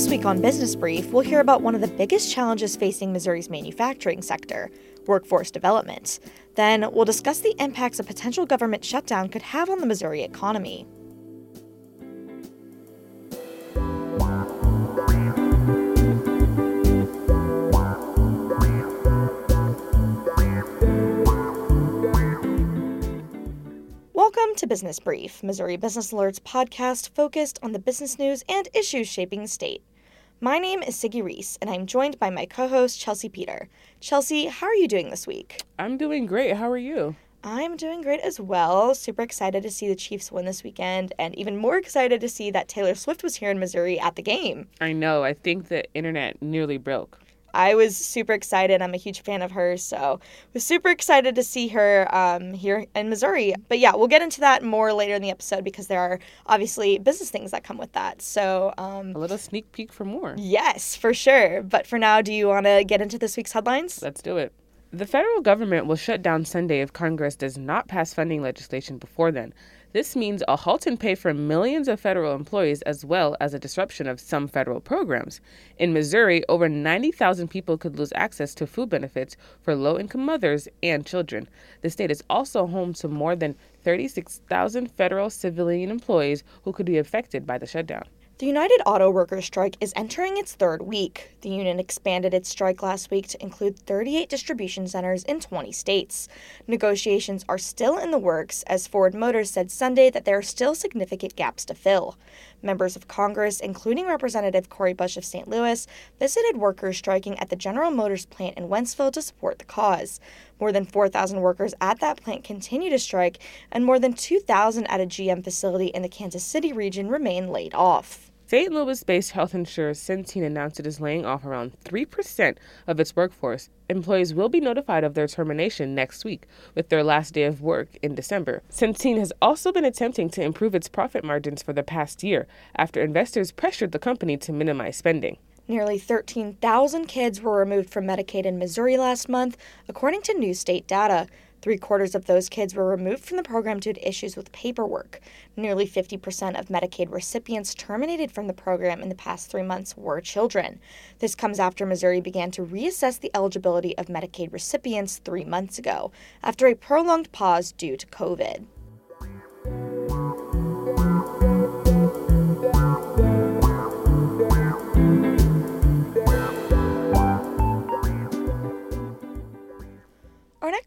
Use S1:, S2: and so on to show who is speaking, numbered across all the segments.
S1: This week on Business Brief, we'll hear about one of the biggest challenges facing Missouri's manufacturing sector workforce development. Then, we'll discuss the impacts a potential government shutdown could have on the Missouri economy. Welcome to Business Brief, Missouri Business Alert's podcast focused on the business news and issues shaping the state. My name is Siggy Reese, and I'm joined by my co host, Chelsea Peter. Chelsea, how are you doing this week?
S2: I'm doing great. How are you?
S1: I'm doing great as well. Super excited to see the Chiefs win this weekend, and even more excited to see that Taylor Swift was here in Missouri at the game.
S2: I know. I think the internet nearly broke.
S1: I was super excited. I'm a huge fan of hers, so was super excited to see her um, here in Missouri. But yeah, we'll get into that more later in the episode because there are obviously business things that come with that. So um,
S2: a little sneak peek for more.
S1: Yes, for sure. But for now, do you want to get into this week's headlines?
S2: Let's do it. The federal government will shut down Sunday if Congress does not pass funding legislation before then. This means a halt in pay for millions of federal employees as well as a disruption of some federal programs. In Missouri, over 90,000 people could lose access to food benefits for low income mothers and children. The state is also home to more than 36,000 federal civilian employees who could be affected by the shutdown.
S1: The United Auto Workers strike is entering its third week. The union expanded its strike last week to include 38 distribution centers in 20 states. Negotiations are still in the works, as Ford Motors said Sunday that there are still significant gaps to fill. Members of Congress, including Representative Cori Bush of St. Louis, visited workers striking at the General Motors plant in Wentzville to support the cause. More than 4,000 workers at that plant continue to strike, and more than 2,000 at a GM facility in the Kansas City region remain laid off.
S2: St. Louis based health insurer Centene announced it is laying off around 3% of its workforce. Employees will be notified of their termination next week, with their last day of work in December. Centene has also been attempting to improve its profit margins for the past year after investors pressured the company to minimize spending.
S1: Nearly 13,000 kids were removed from Medicaid in Missouri last month, according to new state data. Three quarters of those kids were removed from the program due to issues with paperwork. Nearly 50% of Medicaid recipients terminated from the program in the past three months were children. This comes after Missouri began to reassess the eligibility of Medicaid recipients three months ago, after a prolonged pause due to COVID.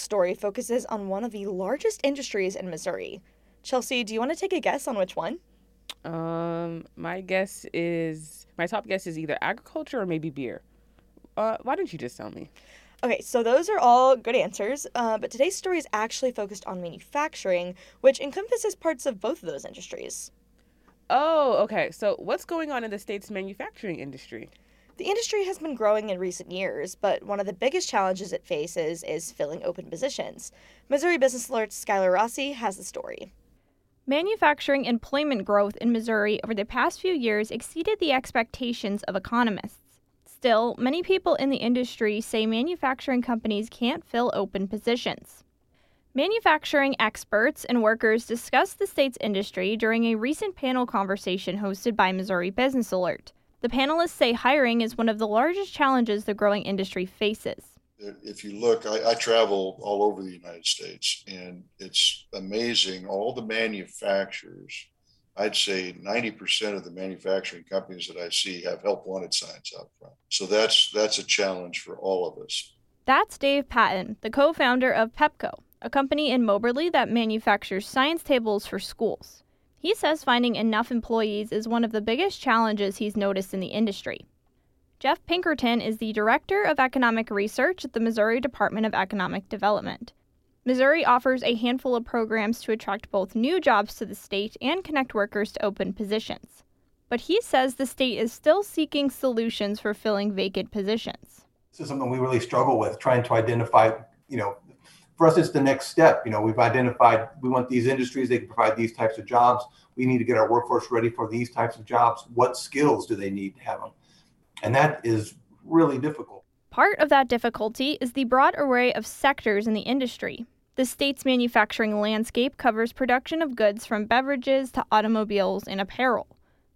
S1: Next story focuses on one of the largest industries in Missouri. Chelsea, do you want to take a guess on which one?
S2: Um, my guess is my top guess is either agriculture or maybe beer. Uh, why don't you just tell me?
S1: Okay, so those are all good answers, uh, but today's story is actually focused on manufacturing, which encompasses parts of both of those industries.
S2: Oh, okay. So, what's going on in the state's manufacturing industry?
S1: The industry has been growing in recent years, but one of the biggest challenges it faces is filling open positions. Missouri Business Alert's Skylar Rossi has the story.
S3: Manufacturing employment growth in Missouri over the past few years exceeded the expectations of economists. Still, many people in the industry say manufacturing companies can't fill open positions. Manufacturing experts and workers discussed the state's industry during a recent panel conversation hosted by Missouri Business Alert. The panelists say hiring is one of the largest challenges the growing industry faces.
S4: If you look, I, I, travel all over the United States, and it's amazing. All the manufacturers, I'd say 90% of the manufacturing companies that I see have help wanted signs out front. So that's that's a challenge for all of us.
S3: That's Dave Patton, the co-founder of Pepco, a company in Moberly that manufactures science tables for schools. He says finding enough employees is one of the biggest challenges he's noticed in the industry. Jeff Pinkerton is the Director of Economic Research at the Missouri Department of Economic Development. Missouri offers a handful of programs to attract both new jobs to the state and connect workers to open positions. But he says the state is still seeking solutions for filling vacant positions.
S5: This is something we really struggle with, trying to identify, you know, for us, it's the next step. You know, we've identified we want these industries, they can provide these types of jobs. We need to get our workforce ready for these types of jobs. What skills do they need to have them? And that is really difficult.
S3: Part of that difficulty is the broad array of sectors in the industry. The state's manufacturing landscape covers production of goods from beverages to automobiles and apparel.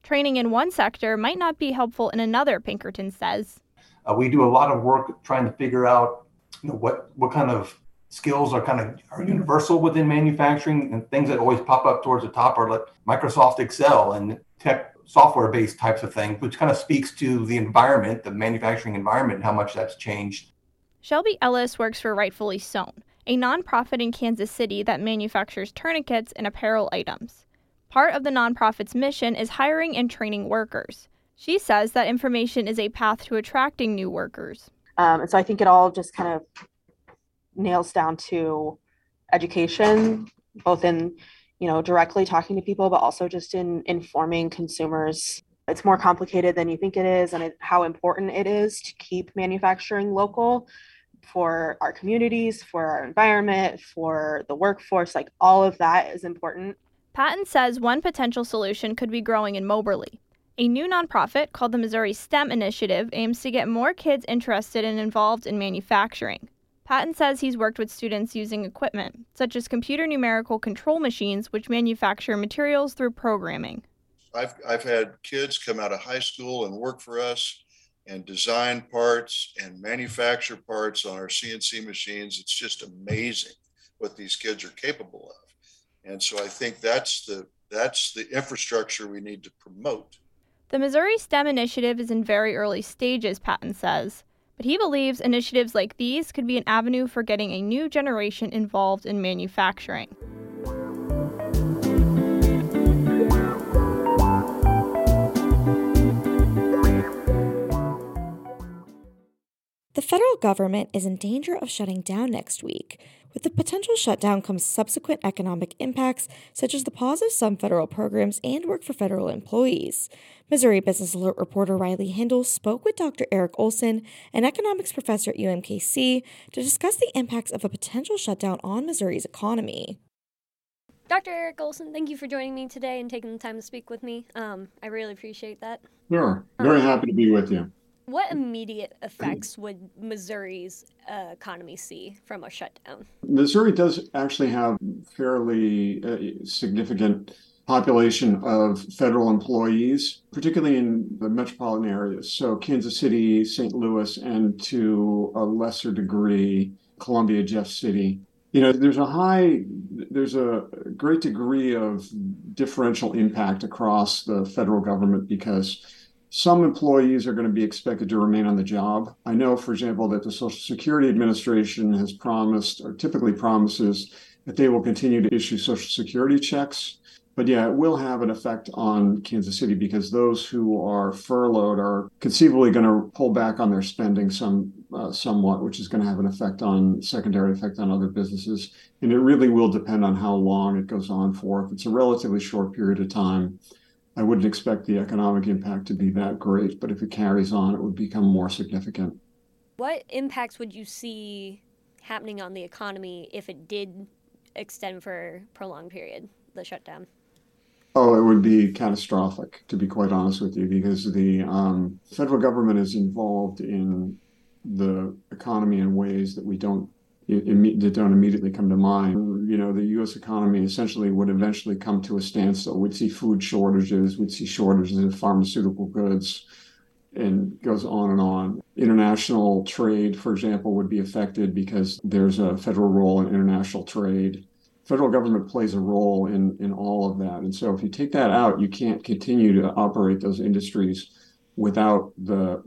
S3: Training in one sector might not be helpful in another, Pinkerton says.
S5: Uh, we do a lot of work trying to figure out you know, what, what kind of skills are kind of are universal within manufacturing and things that always pop up towards the top are like Microsoft Excel and tech software based types of things, which kind of speaks to the environment, the manufacturing environment, and how much that's changed.
S3: Shelby Ellis works for Rightfully Sewn, a nonprofit in Kansas City that manufactures tourniquets and apparel items. Part of the nonprofit's mission is hiring and training workers. She says that information is a path to attracting new workers.
S6: Um, and so I think it all just kind of nails down to education, both in, you know, directly talking to people, but also just in informing consumers. It's more complicated than you think it is, and it, how important it is to keep manufacturing local for our communities, for our environment, for the workforce. Like all of that is important.
S3: Patton says one potential solution could be growing in Moberly. A new nonprofit called the Missouri STEM Initiative aims to get more kids interested and involved in manufacturing. Patton says he's worked with students using equipment, such as computer numerical control machines, which manufacture materials through programming.
S4: I've, I've had kids come out of high school and work for us and design parts and manufacture parts on our CNC machines. It's just amazing what these kids are capable of. And so I think that's the that's the infrastructure we need to promote.
S3: The Missouri STEM initiative is in very early stages, Patton says. But he believes initiatives like these could be an avenue for getting a new generation involved in manufacturing.
S1: The federal government is in danger of shutting down next week. With the potential shutdown comes subsequent economic impacts, such as the pause of some federal programs and work for federal employees. Missouri Business Alert reporter Riley Hindle spoke with Dr. Eric Olson, an economics professor at UMKC, to discuss the impacts of a potential shutdown on Missouri's economy.
S7: Dr. Eric Olson, thank you for joining me today and taking the time to speak with me. Um, I really appreciate that.
S8: Sure. Very um, happy to be with you.
S7: What immediate effects would Missouri's uh, economy see from a shutdown?
S8: Missouri does actually have fairly uh, significant population of federal employees, particularly in the metropolitan areas. So Kansas City, St. Louis, and to a lesser degree, Columbia, Jeff City. You know, there's a high, there's a great degree of differential impact across the federal government because some employees are going to be expected to remain on the job. I know, for example, that the Social Security Administration has promised or typically promises that they will continue to issue Social Security checks. But yeah, it will have an effect on Kansas City because those who are furloughed are conceivably going to pull back on their spending some uh, somewhat, which is going to have an effect on secondary effect on other businesses. And it really will depend on how long it goes on for. If it's a relatively short period of time, I wouldn't expect the economic impact to be that great, but if it carries on, it would become more significant.
S7: What impacts would you see happening on the economy if it did extend for a prolonged period, the shutdown?
S8: Oh, it would be catastrophic, to be quite honest with you, because the um, federal government is involved in the economy in ways that we don't that don't immediately come to mind. You know, the U.S. economy essentially would eventually come to a standstill. We'd see food shortages, we'd see shortages of pharmaceutical goods, and goes on and on. International trade, for example, would be affected because there's a federal role in international trade. Federal government plays a role in in all of that, and so if you take that out, you can't continue to operate those industries without the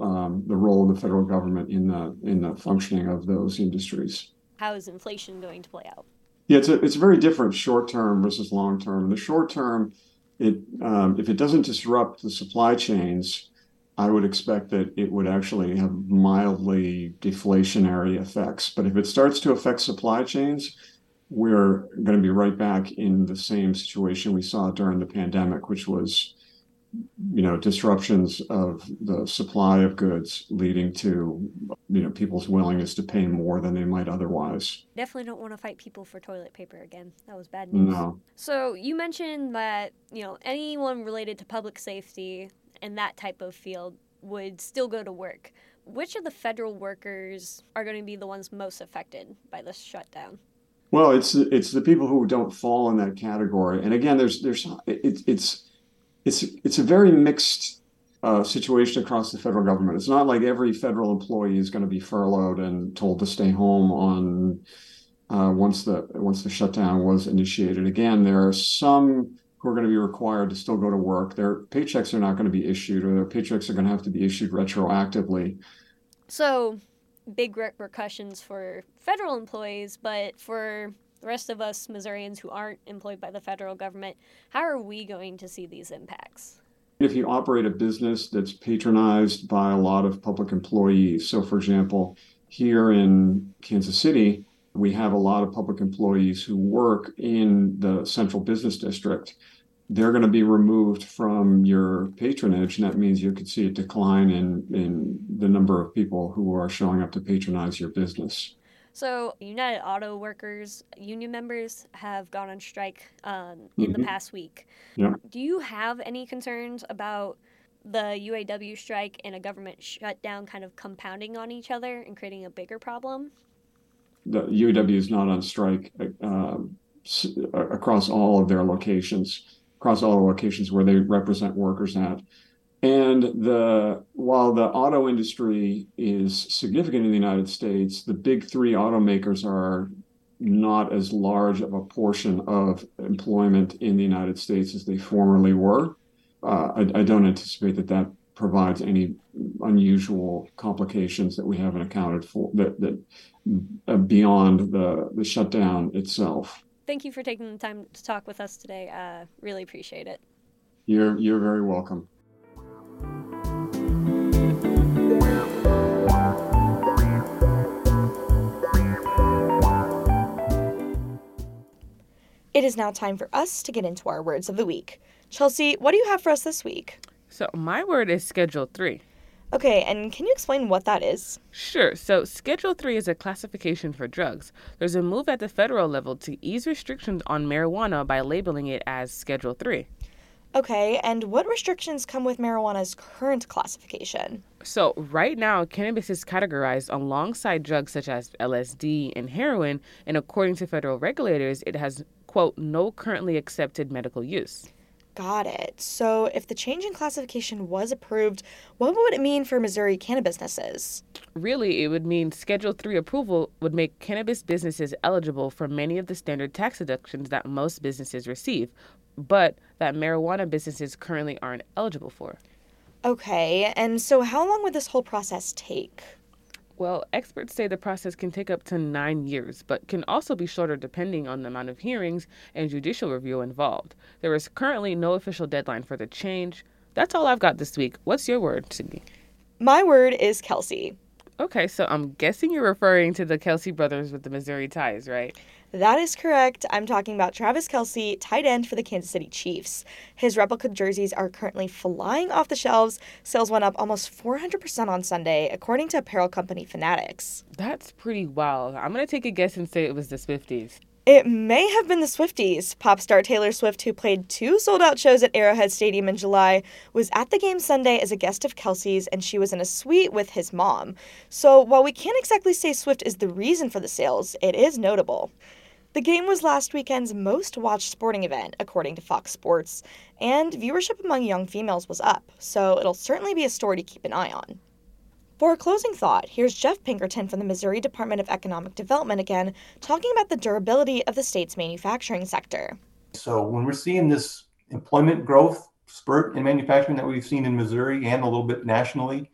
S8: um, the role of the federal government in the in the functioning of those industries.
S7: How is inflation going to play out?
S8: Yeah, it's a, it's very different short term versus long term. In the short term, it um, if it doesn't disrupt the supply chains, I would expect that it would actually have mildly deflationary effects. But if it starts to affect supply chains, we're going to be right back in the same situation we saw during the pandemic, which was you know disruptions of the supply of goods leading to you know people's willingness to pay more than they might otherwise.
S7: Definitely don't want to fight people for toilet paper again. That was bad news.
S8: No.
S7: So you mentioned that you know anyone related to public safety and that type of field would still go to work. Which of the federal workers are going to be the ones most affected by this shutdown?
S8: Well it's it's the people who don't fall in that category. And again there's there's it's it's it's it's a very mixed uh, situation across the federal government. It's not like every federal employee is going to be furloughed and told to stay home on uh, once the once the shutdown was initiated. Again, there are some who are going to be required to still go to work. Their paychecks are not going to be issued, or their paychecks are going to have to be issued retroactively.
S7: So, big repercussions for federal employees, but for the rest of us Missourians who aren't employed by the federal government, how are we going to see these impacts?
S8: If you operate a business that's patronized by a lot of public employees, so for example, here in Kansas City, we have a lot of public employees who work in the central business district. They're going to be removed from your patronage, and that means you could see a decline in, in the number of people who are showing up to patronize your business.
S7: So, United Auto Workers union members have gone on strike um, in mm-hmm. the past week.
S8: Yeah.
S7: Do you have any concerns about the UAW strike and a government shutdown kind of compounding on each other and creating a bigger problem?
S8: The UAW is not on strike uh, across all of their locations, across all the locations where they represent workers at. And the while the auto industry is significant in the United States, the big three automakers are not as large of a portion of employment in the United States as they formerly were. Uh, I, I, don't anticipate that that provides any unusual complications that we haven't accounted for that that uh, beyond the the shutdown itself.
S7: Thank you for taking the time to talk with us today. Uh, really appreciate it.
S8: You're you're very welcome.
S1: It is now time for us to get into our words of the week. Chelsea, what do you have for us this week?
S2: So, my word is Schedule 3.
S1: Okay, and can you explain what that is?
S2: Sure. So, Schedule 3 is a classification for drugs. There's a move at the federal level to ease restrictions on marijuana by labeling it as Schedule 3.
S1: Okay, and what restrictions come with marijuana's current classification?
S2: So, right now, cannabis is categorized alongside drugs such as LSD and heroin, and according to federal regulators, it has, quote, no currently accepted medical use.
S1: Got it. So, if the change in classification was approved, what would it mean for Missouri cannabis businesses?
S2: Really, it would mean Schedule 3 approval would make cannabis businesses eligible for many of the standard tax deductions that most businesses receive, but that marijuana businesses currently aren't eligible for.
S1: Okay, and so how long would this whole process take?
S2: Well, experts say the process can take up to nine years, but can also be shorter depending on the amount of hearings and judicial review involved. There is currently no official deadline for the change. That's all I've got this week. What's your word, Sydney?
S1: My word is Kelce.
S2: Okay, so I'm guessing you're referring to the Kelce brothers with the Missouri ties, right?
S1: That is correct. I'm talking about Travis Kelce, tight end for the Kansas City Chiefs. His replica jerseys are currently flying off the shelves. Sales went up almost 400% on Sunday, according to apparel company Fanatics.
S2: That's pretty wild. I'm going to take a guess and say it was the Swifties.
S1: It may have been the Swifties. Pop star Taylor Swift, who played two sold out shows at Arrowhead Stadium in July, was at the game Sunday as a guest of Kelce's, and she was in a suite with his mom. So while we can't exactly say Swift is the reason for the sales, it is notable. The game was last weekend's most watched sporting event, according to Fox Sports, and viewership among young females was up, so it'll certainly be a story to keep an eye on. For a closing thought, here's Jeff Pinkerton from the Missouri Department of Economic Development again, talking about the durability of the state's manufacturing sector.
S5: So, when we're seeing this employment growth spurt in manufacturing that we've seen in Missouri and a little bit nationally,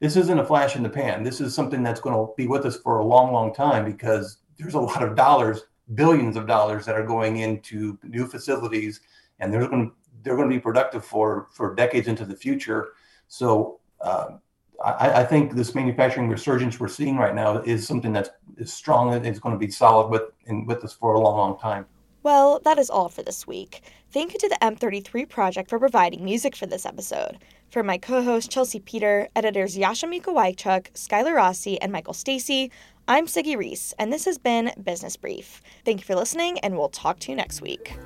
S5: this isn't a flash in the pan. This is something that's going to be with us for a long, long time because there's a lot of dollars, billions of dollars that are going into new facilities, and they're going to they're going to be productive for for decades into the future. So. Uh, I, I, think this manufacturing resurgence we're seeing right now is something that's is strong and it's going to be solid with and with us for a long, long time.
S1: Well, that is all for this week. Thank you to the M33 Project for providing music for this episode. For my co-host Chelsea Peter, editors Yasha Mika Wychuk, Skylar Rossi, and Michael Stacy, I'm Siggy Reese, and this has been Business Brief. Thank you for listening, and we'll talk to you next week.